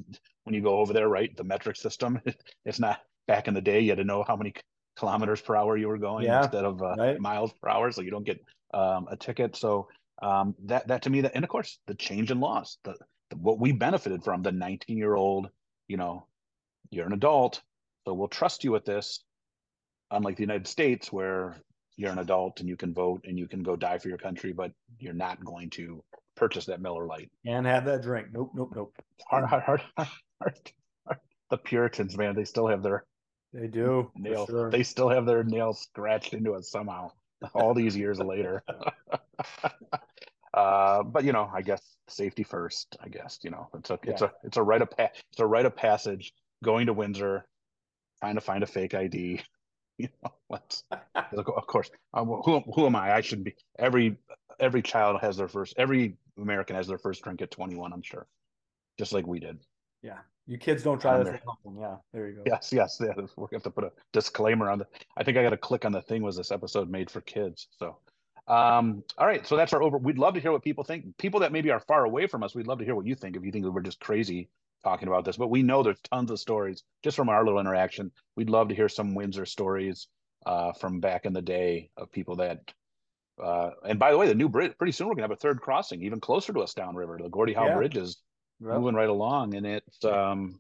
Speaker 1: when you go over there, right? The metric system. It's not back in the day. You had to know how many kilometers per hour you were going yeah, instead of uh, right. miles per hour, so you don't get um, a ticket. So um, that that to me, that and of course the change in laws, the, the what we benefited from, the 19 year old, you know, you're an adult, so we'll trust you with this. Unlike the United States, where you're an adult and you can vote and you can go die for your country, but you're not going to purchase that Miller Lite
Speaker 2: and have that drink. Nope, nope, nope.
Speaker 1: Hard, hard, hard, hard, hard. The Puritans, man, they still have their
Speaker 2: they do.
Speaker 1: Nail. Sure. They still have their nails scratched into it somehow. All these years later. uh, but you know, I guess safety first. I guess you know it's a it's yeah. a it's a rite of pa- it's a rite of passage. Going to Windsor, trying to find a fake ID. You know, let's of course. Um, who who am I? I shouldn't be. Every every child has their first. Every American has their first drink at 21. I'm sure, just like we did.
Speaker 2: Yeah, you kids don't try this. Yeah, there you go.
Speaker 1: Yes, yes, yeah. We have to put a disclaimer on the. I think I got to click on the thing. Was this episode made for kids? So, um, all right. So that's our over. We'd love to hear what people think. People that maybe are far away from us, we'd love to hear what you think. If you think we're just crazy talking about this, but we know there's tons of stories just from our little interaction. We'd love to hear some Windsor stories uh, from back in the day of people that. Uh, and by the way, the new bridge. Pretty soon we're gonna have a third crossing, even closer to us downriver. The Gordie Howe yeah. Bridge is yep. moving right along, and it's um,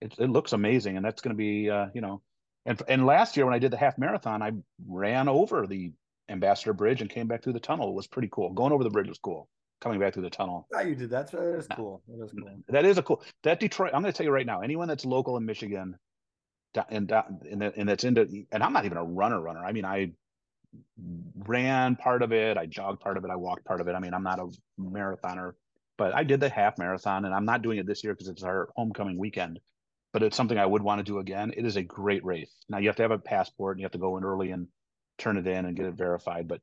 Speaker 1: it, it looks amazing, and that's going to be uh, you know, and and last year when I did the half marathon, I ran over the Ambassador Bridge and came back through the tunnel. It was pretty cool. Going over the bridge was cool. Coming back through the tunnel.
Speaker 2: Yeah, you did. That's that is cool. That is
Speaker 1: cool. That is a cool. That Detroit. I'm going to tell you right now. Anyone that's local in Michigan, and and and that's into, and I'm not even a runner runner. I mean, I ran part of it. I jogged part of it. I walked part of it. I mean, I'm not a marathoner but I did the half marathon, and I'm not doing it this year because it's our homecoming weekend. But it's something I would want to do again. It is a great race. Now you have to have a passport, and you have to go in early and turn it in and get it verified. But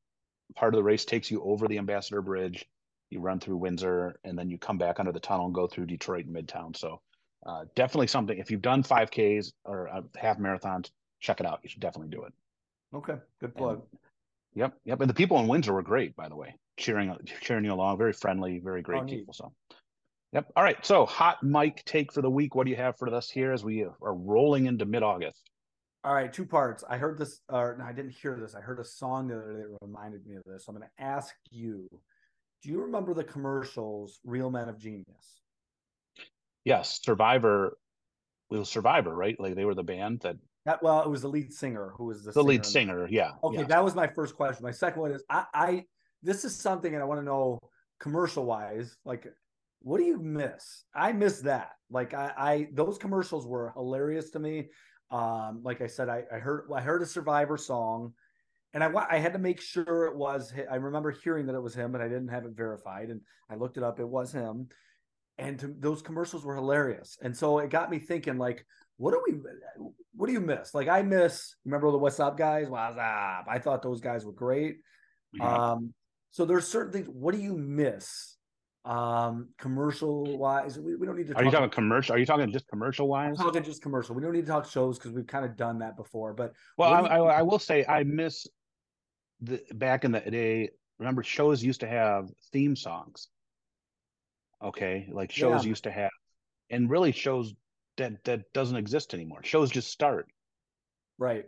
Speaker 1: part of the race takes you over the Ambassador Bridge. You run through Windsor, and then you come back under the tunnel and go through Detroit and Midtown. So uh, definitely something. If you've done 5Ks or uh, half marathons, check it out. You should definitely do it.
Speaker 2: Okay, good plug.
Speaker 1: And, yep, yep. And the people in Windsor were great, by the way cheering cheering you along. Very friendly, very great oh, people. So, yep. All right. So, hot mic take for the week. What do you have for us here as we are rolling into mid August?
Speaker 2: All right, two parts. I heard this, or no, I didn't hear this. I heard a song that, that reminded me of this. So I'm going to ask you: Do you remember the commercials "Real Men of Genius"?
Speaker 1: Yes, Survivor. It was Survivor, right? Like they were the band that.
Speaker 2: That, well, it was the lead singer who was the,
Speaker 1: the lead singer. Yeah.
Speaker 2: Okay,
Speaker 1: yeah.
Speaker 2: that was my first question. My second one is I, I this is something, and I want to know commercial wise, like what do you miss? I miss that. Like I, I those commercials were hilarious to me. Um, like I said, I, I heard I heard a Survivor song, and I I had to make sure it was. I remember hearing that it was him, but I didn't have it verified, and I looked it up. It was him, and to, those commercials were hilarious. And so it got me thinking, like, what do we what do you miss? Like I miss remember the What's Up guys? What's up? I thought those guys were great. Yeah. Um, so there's certain things. What do you miss? Um, commercial wise, we, we don't need to.
Speaker 1: Are you talking commercial? Are you talking just commercial wise?
Speaker 2: I'm talking just commercial. We don't need to talk shows because we've kind of done that before. But
Speaker 1: well, I, I, I will say I miss the back in the day. Remember, shows used to have theme songs. Okay, like shows yeah. used to have, and really shows that that doesn't exist anymore. Shows just start.
Speaker 2: Right.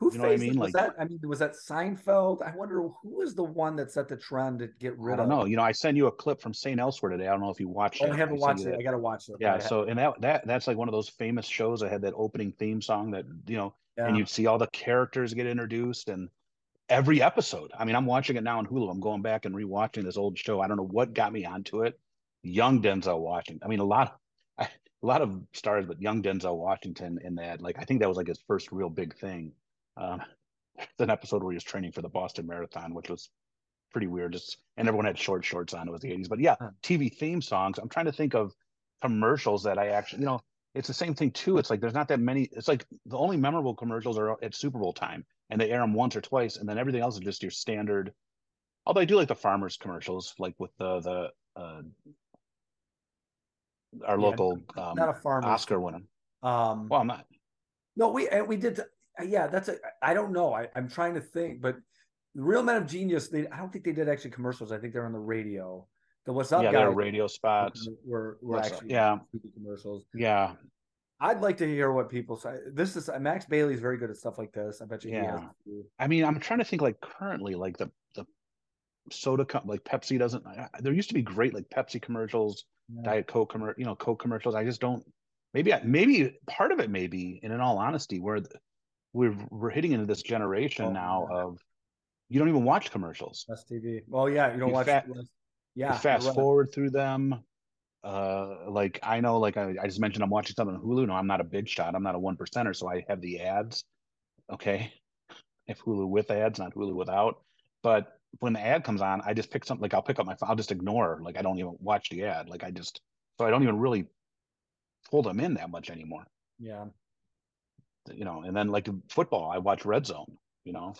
Speaker 2: Who you know what I mean? Was like that? I mean, was that Seinfeld? I wonder who was the one that set the trend to get rid
Speaker 1: of. I don't know. You know, I sent you a clip from St. Elsewhere today. I don't know if you watched
Speaker 2: oh,
Speaker 1: it.
Speaker 2: I haven't I watched it. I got to watch it.
Speaker 1: Yeah. So, and that that that's like one of those famous shows that had that opening theme song that you know, yeah. and you'd see all the characters get introduced and every episode. I mean, I'm watching it now on Hulu. I'm going back and rewatching this old show. I don't know what got me onto it. Young Denzel Washington. I mean, a lot. A lot of stars, but young Denzel Washington in that, like I think that was like his first real big thing. Um, an episode where he was training for the Boston Marathon, which was pretty weird. Just and everyone had short shorts on. It was the '80s, but yeah, TV theme songs. I'm trying to think of commercials that I actually, you know, it's the same thing too. It's like there's not that many. It's like the only memorable commercials are at Super Bowl time, and they air them once or twice, and then everything else is just your standard. Although I do like the farmers commercials, like with the the uh, our yeah, local um, not a farmer Oscar winner. Um, well, I'm not.
Speaker 2: No, we and we did. Yeah, that's a. I don't know. I, I'm trying to think, but the Real Men of Genius. They I don't think they did actually commercials. I think they're on the radio. The What's Up
Speaker 1: yeah, guys radio spots
Speaker 2: were were What's actually
Speaker 1: yeah
Speaker 2: commercials.
Speaker 1: Yeah,
Speaker 2: I'd like to hear what people say. This is Max Bailey's very good at stuff like this. I bet you.
Speaker 1: Yeah. I mean, I'm trying to think like currently, like the soda com- like Pepsi doesn't. There used to be great like Pepsi commercials, yeah. Diet Coke commercial, you know, Coke commercials. I just don't. Maybe I, maybe part of it maybe, and in all honesty, where we're we're hitting into this generation oh, now yeah. of you don't even watch commercials.
Speaker 2: That's TV. Well, yeah, you don't you watch. Fa-
Speaker 1: yeah, fast right. forward through them. Uh, like I know, like I, I just mentioned, I'm watching something on Hulu. No, I'm not a big shot. I'm not a one percenter, so I have the ads. Okay, if Hulu with ads, not Hulu without. But when the ad comes on, I just pick something. Like I'll pick up my phone. I'll just ignore. Like I don't even watch the ad. Like I just so I don't even really pull them in that much anymore.
Speaker 2: Yeah
Speaker 1: you know, and then like football, I watch Red Zone, you know.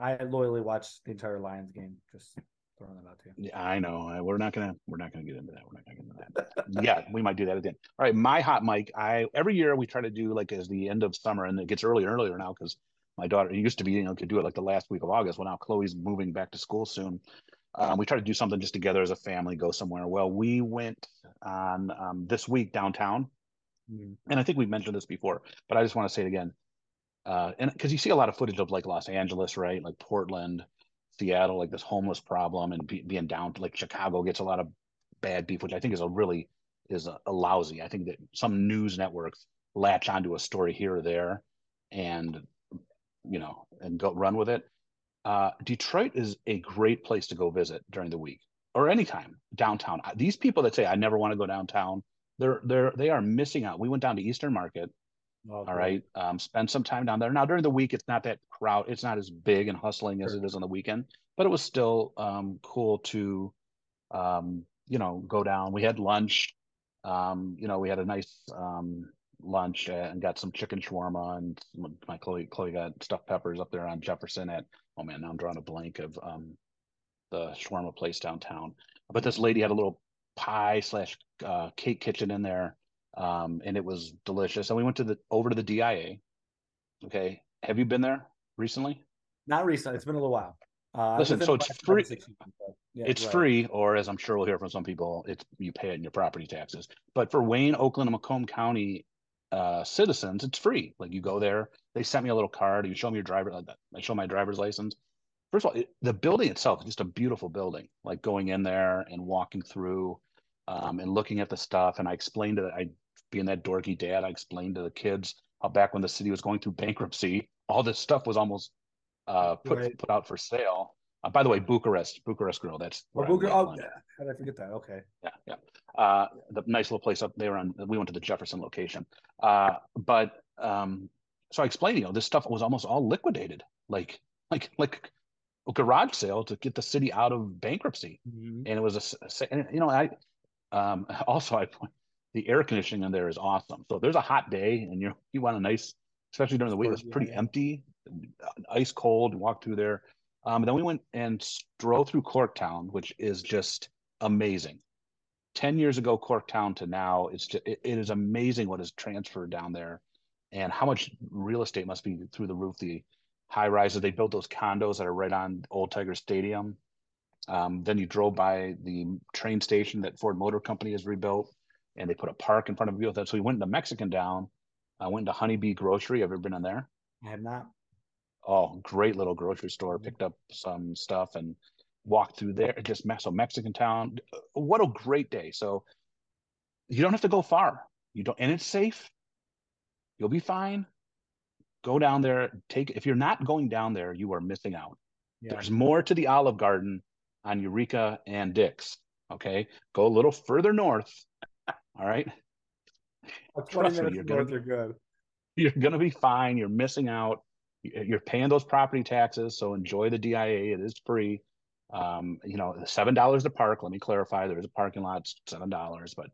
Speaker 2: I loyally watched the entire Lions game. Just throwing that out to
Speaker 1: you. Yeah, I know. We're not gonna we're not gonna get into that. We're not gonna get into that. yeah, we might do that again. All right, my hot mic. I every year we try to do like as the end of summer, and it gets earlier and earlier now because my daughter used to be you know could do it like the last week of August. Well, now Chloe's moving back to school soon. Um, we try to do something just together as a family, go somewhere. Well, we went on um, this week downtown Mm-hmm. And I think we've mentioned this before, but I just want to say it again. Uh, and because you see a lot of footage of like Los Angeles, right? Like Portland, Seattle, like this homeless problem, and be, being down to like Chicago gets a lot of bad beef, which I think is a really is a, a, lousy. I think that some news networks latch onto a story here or there, and you know, and go run with it. Uh, Detroit is a great place to go visit during the week or anytime downtown. These people that say I never want to go downtown, they're they're they are missing out. We went down to Eastern Market. Oh, all right. Um, spend some time down there. Now during the week, it's not that crowd. It's not as big and hustling as it is on the weekend, but it was still um, cool to, um, you know, go down. We had lunch. Um, you know, we had a nice um, lunch and got some chicken shawarma and my Chloe Chloe got stuffed peppers up there on Jefferson at. Oh man, now I'm drawing a blank of um, the shawarma place downtown. But this lady had a little pie slash uh, cake kitchen in there, um, and it was delicious. And we went to the over to the DIA. Okay, have you been there recently?
Speaker 2: Not recently. It's been a little while.
Speaker 1: Uh, Listen, so it's free. Yeah, it's right. free, or as I'm sure we'll hear from some people, it's you pay it in your property taxes. But for Wayne, Oakland, and Macomb County uh, citizens, it's free. Like you go there, they sent me a little card. You show me your driver. That I show my driver's license first of all, it, the building itself is just a beautiful building. Like going in there and walking through, um, and looking at the stuff. And I explained to I being that dorky dad, I explained to the kids how back when the city was going through bankruptcy, all this stuff was almost uh, put right. put out for sale. Uh, by the way, Bucharest, Bucharest Grill. That's
Speaker 2: oh, Bucharest. Oh, yeah. How did I forget that? Okay.
Speaker 1: Yeah, yeah. Uh, the nice little place up there on. We went to the Jefferson location, uh, but um, so I explained, you know, this stuff was almost all liquidated, like like like a garage sale to get the city out of bankruptcy, mm-hmm. and it was a, a, you know, I um, also I the air conditioning in there is awesome. So there's a hot day and you you want a nice, especially during the week, it's pretty yeah. empty, ice cold. Walk through there. Um, then we went and drove through Corktown, which is just amazing. 10 years ago, Corktown to now, it's just, it, it is amazing what has transferred down there and how much real estate must be through the roof. The high rises, they built those condos that are right on Old Tiger Stadium. Um, then you drove by the train station that Ford Motor Company has rebuilt, and they put a park in front of you. So we went into Mexican Town. I went to Honeybee Grocery. Have you ever been in there?
Speaker 2: I have not.
Speaker 1: Oh, great little grocery store. Mm-hmm. Picked up some stuff and walked through there. Just so Mexican Town. What a great day! So you don't have to go far. You don't, and it's safe. You'll be fine. Go down there. Take if you're not going down there, you are missing out. Yeah. There's more to the Olive Garden on Eureka and Dix. Okay, go a little further north. All right.
Speaker 2: Trust me, you're gonna, good.
Speaker 1: You're gonna be fine. You're missing out. You're paying those property taxes, so enjoy the DIA. It is free. Um, you know, seven dollars to park. Let me clarify: there is a parking lot, seven dollars, but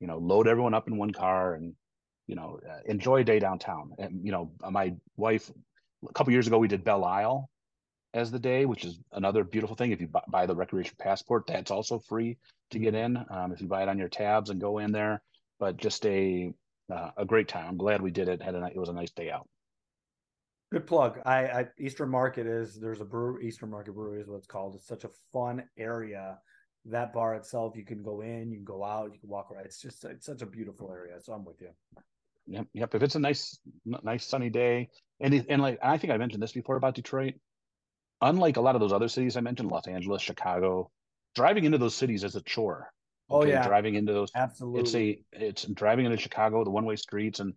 Speaker 1: you know, load everyone up in one car and you know, uh, enjoy a day downtown. And you know, my wife, a couple years ago, we did Belle Isle as the day, which is another beautiful thing. If you buy the recreation passport, that's also free to get in. Um, if you buy it on your tabs and go in there, but just a uh, a great time. I'm glad we did it. Had a it was a nice day out.
Speaker 2: Good plug. I, I Eastern Market is there's a brew Eastern Market Brewery is what it's called. It's such a fun area. That bar itself, you can go in, you can go out, you can walk around. It's just it's such a beautiful area. So I'm with you.
Speaker 1: Yep, yep. If it's a nice, nice sunny day, and and like I think I mentioned this before about Detroit. Unlike a lot of those other cities I mentioned, Los Angeles, Chicago, driving into those cities is a chore.
Speaker 2: Oh, okay? Oh yeah,
Speaker 1: driving into those
Speaker 2: absolutely.
Speaker 1: It's a it's driving into Chicago, the one way streets, and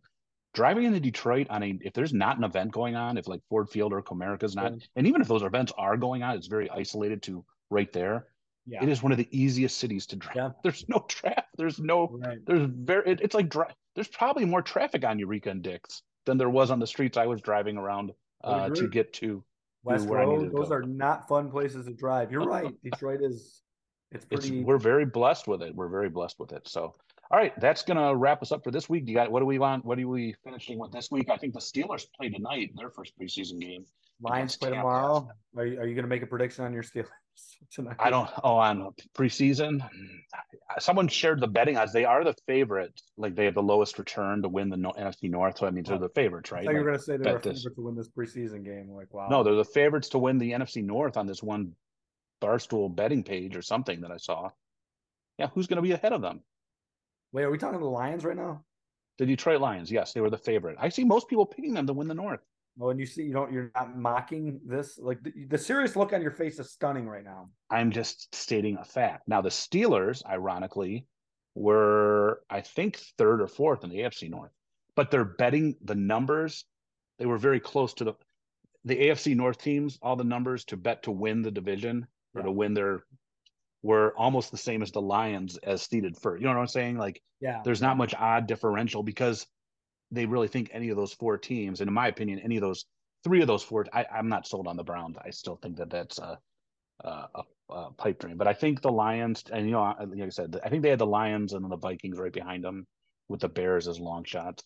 Speaker 1: driving into Detroit on a if there's not an event going on, if like Ford Field or Comerica's not, and even if those events are going on, it's very isolated to right there. Yeah. It is one of the easiest cities to drive. Yeah. There's no traffic. There's no. Right. There's very. It, it's like dri- there's probably more traffic on Eureka and Dix than there was on the streets I was driving around uh, to get to
Speaker 2: West Road. Those go. are not fun places to drive. You're right. Detroit is. It's pretty.
Speaker 1: It's, we're very blessed with it. We're very blessed with it. So, all right, that's gonna wrap us up for this week. Do you got what do we want? What are we finishing with this week? I think the Steelers play tonight, their first preseason game.
Speaker 2: Lions play tomorrow. Are you, are you going to make a prediction on your Steelers
Speaker 1: tonight? I don't. Oh, on preseason, someone shared the betting odds. They are the favorite. Like they have the lowest return to win the NFC North. So that means they're oh, the favorites, right?
Speaker 2: I thought you were to say they're the favorites to win this preseason game. Like wow.
Speaker 1: No, they're the favorites to win the NFC North on this one barstool betting page or something that I saw. Yeah, who's going to be ahead of them?
Speaker 2: Wait, are we talking the Lions right now?
Speaker 1: The Detroit Lions, yes, they were the favorite. I see most people picking them to win the North.
Speaker 2: Well, and you see, you don't, you're not mocking this. Like the, the, serious look on your face is stunning right now.
Speaker 1: I'm just stating a fact. Now, the Steelers, ironically, were I think third or fourth in the AFC North, but they're betting the numbers. They were very close to the the AFC North teams. All the numbers to bet to win the division or yeah. to win their were almost the same as the Lions as seeded first. You know what I'm saying? Like,
Speaker 2: yeah,
Speaker 1: there's not much odd differential because they really think any of those four teams, and in my opinion, any of those three of those four, I, am not sold on the Browns. I still think that that's a, a, a, pipe dream. But I think the Lions, and you know, like I said, I think they had the Lions and the Vikings right behind them, with the Bears as long shots.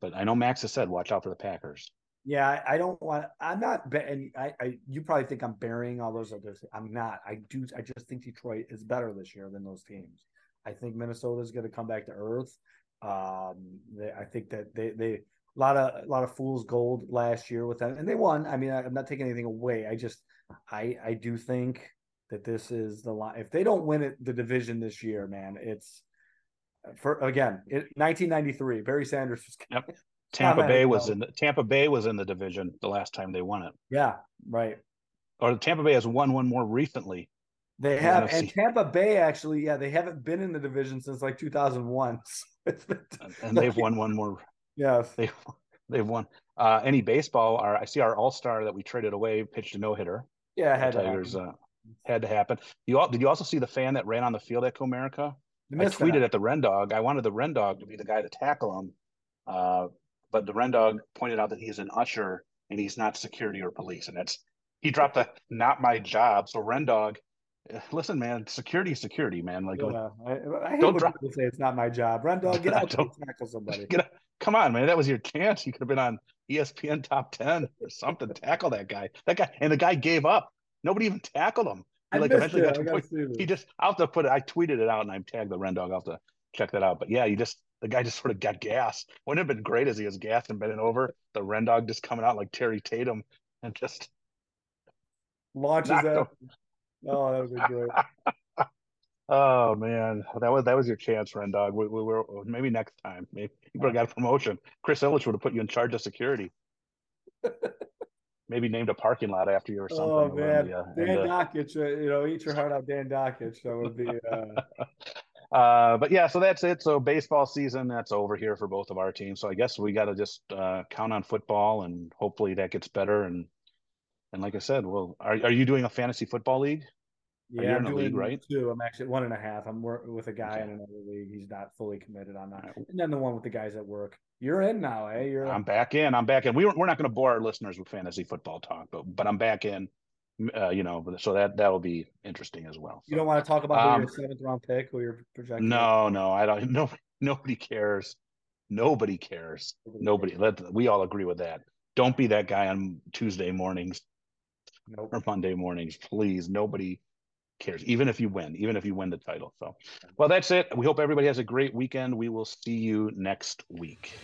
Speaker 1: But I know Max has said, watch out for the Packers.
Speaker 2: Yeah, I don't want. I'm not. And I, I, you probably think I'm burying all those others. I'm not. I do. I just think Detroit is better this year than those teams. I think Minnesota is going to come back to earth. Um, they, I think that they they a lot of a lot of fools gold last year with them, and they won. I mean, I'm not taking anything away. I just I I do think that this is the line. If they don't win it the division this year, man, it's for again it, 1993. Barry Sanders was.
Speaker 1: Yep. Tampa Bay was in the, Tampa Bay was in the division the last time they won it.
Speaker 2: Yeah, right.
Speaker 1: Or Tampa Bay has won one more recently.
Speaker 2: They have, and Tampa Bay actually, yeah, they haven't been in the division since like 2001.
Speaker 1: and they've won one more.
Speaker 2: Yes,
Speaker 1: they they've won. Uh, any baseball? Our I see our All Star that we traded away pitched a no hitter.
Speaker 2: Yeah, had Tigers
Speaker 1: uh, had to happen. You all, did you also see the fan that ran on the field at Comerica? I tweeted that. at the Ren Dog. I wanted the Ren Dog to be the guy to tackle him, uh, but the Rendog pointed out that he's an usher and he's not security or police, and that's he dropped the not my job. So Rendog, eh, listen, man, security, security, man. Like,
Speaker 2: yeah, I, I hate don't people say it's not my job. Rendog, get out and tackle somebody. Get
Speaker 1: out. Come on, man. That was your chance. You could have been on ESPN top 10 or something. tackle that guy. That guy, and the guy gave up. Nobody even tackled him. He like eventually got to point, he just I'll have to put it, I tweeted it out and I tagged the Rendog. I'll have to check that out. But yeah, you just the guy just sort of got gas. Wouldn't have been great as he was gassed and bending over. The Ren dog just coming out like Terry Tatum and just
Speaker 2: launches that. Oh, that would be great.
Speaker 1: oh man, that was that was your chance, Ren Dog. We, we were maybe next time. Maybe you would have got a promotion. Chris Ilitch would have put you in charge of security. maybe named a parking lot after you or something. Oh
Speaker 2: man, uh, Dan uh, Dakich, uh, you know, eat your heart out, Dan Dakich. That would be.
Speaker 1: Uh... but yeah, so that's it. So baseball season that's over here for both of our teams. So I guess we got to just uh, count on football, and hopefully that gets better and and like I said, well, are are you doing a fantasy football league?
Speaker 2: Yeah, I'm doing league, right? Two. I'm actually one and a half. I'm working with a guy okay. in another league. He's not fully committed on that. And then the one with the guys at work. You're in now, eh? You're.
Speaker 1: I'm back in. I'm back in. We we're not going to bore our listeners with fantasy football talk, but but I'm back in. Uh, you know, so that that will be interesting as well.
Speaker 2: You don't want to talk about um, your seventh round pick or your projected?
Speaker 1: No, no, I don't. No, nobody cares. Nobody cares. Nobody. nobody let we all agree with that. Don't be that guy on Tuesday mornings nope. or Monday mornings, please. Nobody cares, even if you win, even if you win the title. So, well, that's it. We hope everybody has a great weekend. We will see you next week.